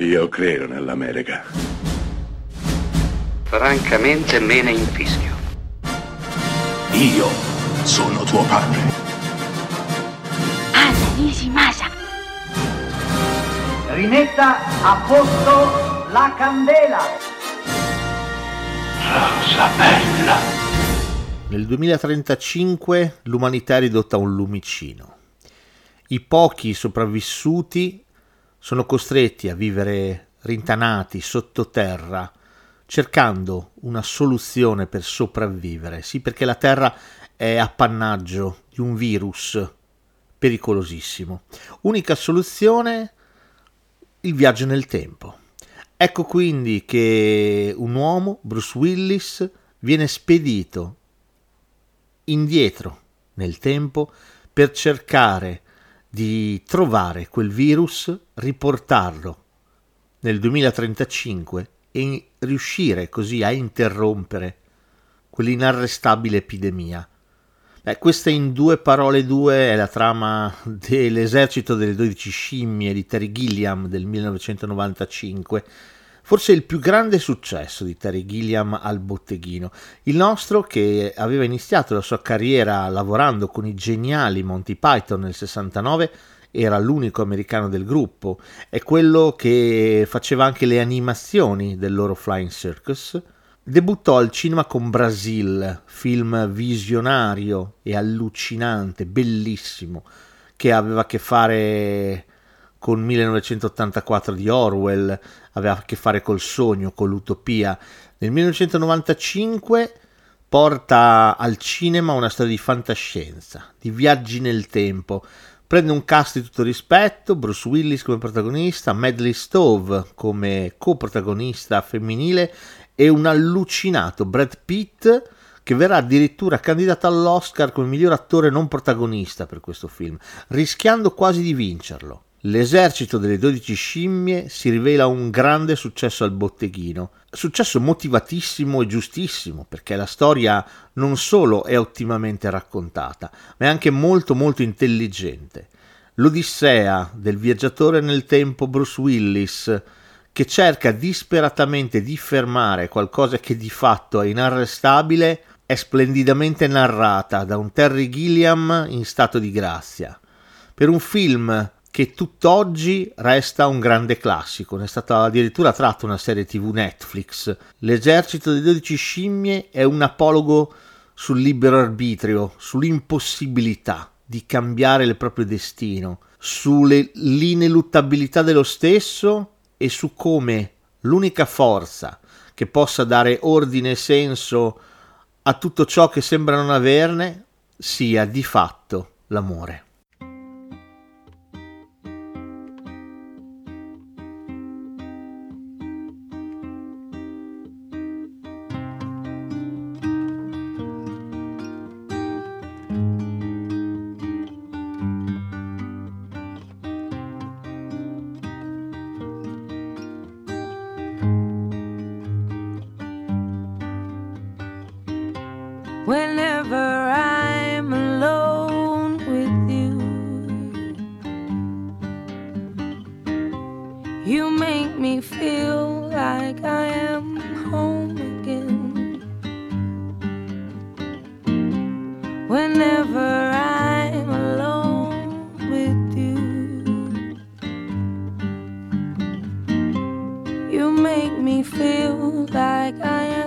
Io credo nell'America. Francamente me ne infischio. Io sono tuo padre. Anna Nishimasa. Rimetta a posto la candela. Rosa bella. Nel 2035 l'umanità è ridotta a un lumicino. I pochi sopravvissuti sono costretti a vivere rintanati sottoterra cercando una soluzione per sopravvivere. Sì, perché la Terra è appannaggio di un virus pericolosissimo. Unica soluzione il viaggio nel tempo. Ecco quindi che un uomo, Bruce Willis, viene spedito indietro nel tempo per cercare di trovare quel virus, riportarlo nel 2035 e riuscire così a interrompere quell'inarrestabile epidemia. Beh, questa in due parole due è la trama dell'esercito delle 12 scimmie di Terry Gilliam del 1995 forse il più grande successo di Terry Gilliam al botteghino. Il nostro, che aveva iniziato la sua carriera lavorando con i geniali Monty Python nel 69, era l'unico americano del gruppo, è quello che faceva anche le animazioni del loro Flying Circus. Debuttò al cinema con Brasil, film visionario e allucinante, bellissimo, che aveva a che fare con 1984 di Orwell, aveva a che fare col sogno, con l'utopia. Nel 1995 porta al cinema una storia di fantascienza, di viaggi nel tempo. Prende un cast di tutto rispetto, Bruce Willis come protagonista, Madeleine Stove come coprotagonista femminile e un allucinato Brad Pitt che verrà addirittura candidato all'Oscar come miglior attore non protagonista per questo film, rischiando quasi di vincerlo. L'esercito delle 12 scimmie si rivela un grande successo al botteghino, successo motivatissimo e giustissimo, perché la storia non solo è ottimamente raccontata, ma è anche molto molto intelligente. L'odissea del viaggiatore nel tempo Bruce Willis, che cerca disperatamente di fermare qualcosa che di fatto è inarrestabile, è splendidamente narrata da un Terry Gilliam in stato di grazia. Per un film che tutt'oggi resta un grande classico. Ne è stata addirittura tratta una serie TV Netflix. L'esercito delle 12 scimmie è un apologo sul libero arbitrio, sull'impossibilità di cambiare il proprio destino, sull'ineluttabilità dello stesso e su come l'unica forza che possa dare ordine e senso a tutto ciò che sembra non averne sia di fatto l'amore. You make me feel like I am home again. Whenever I'm alone with you, you make me feel like I am.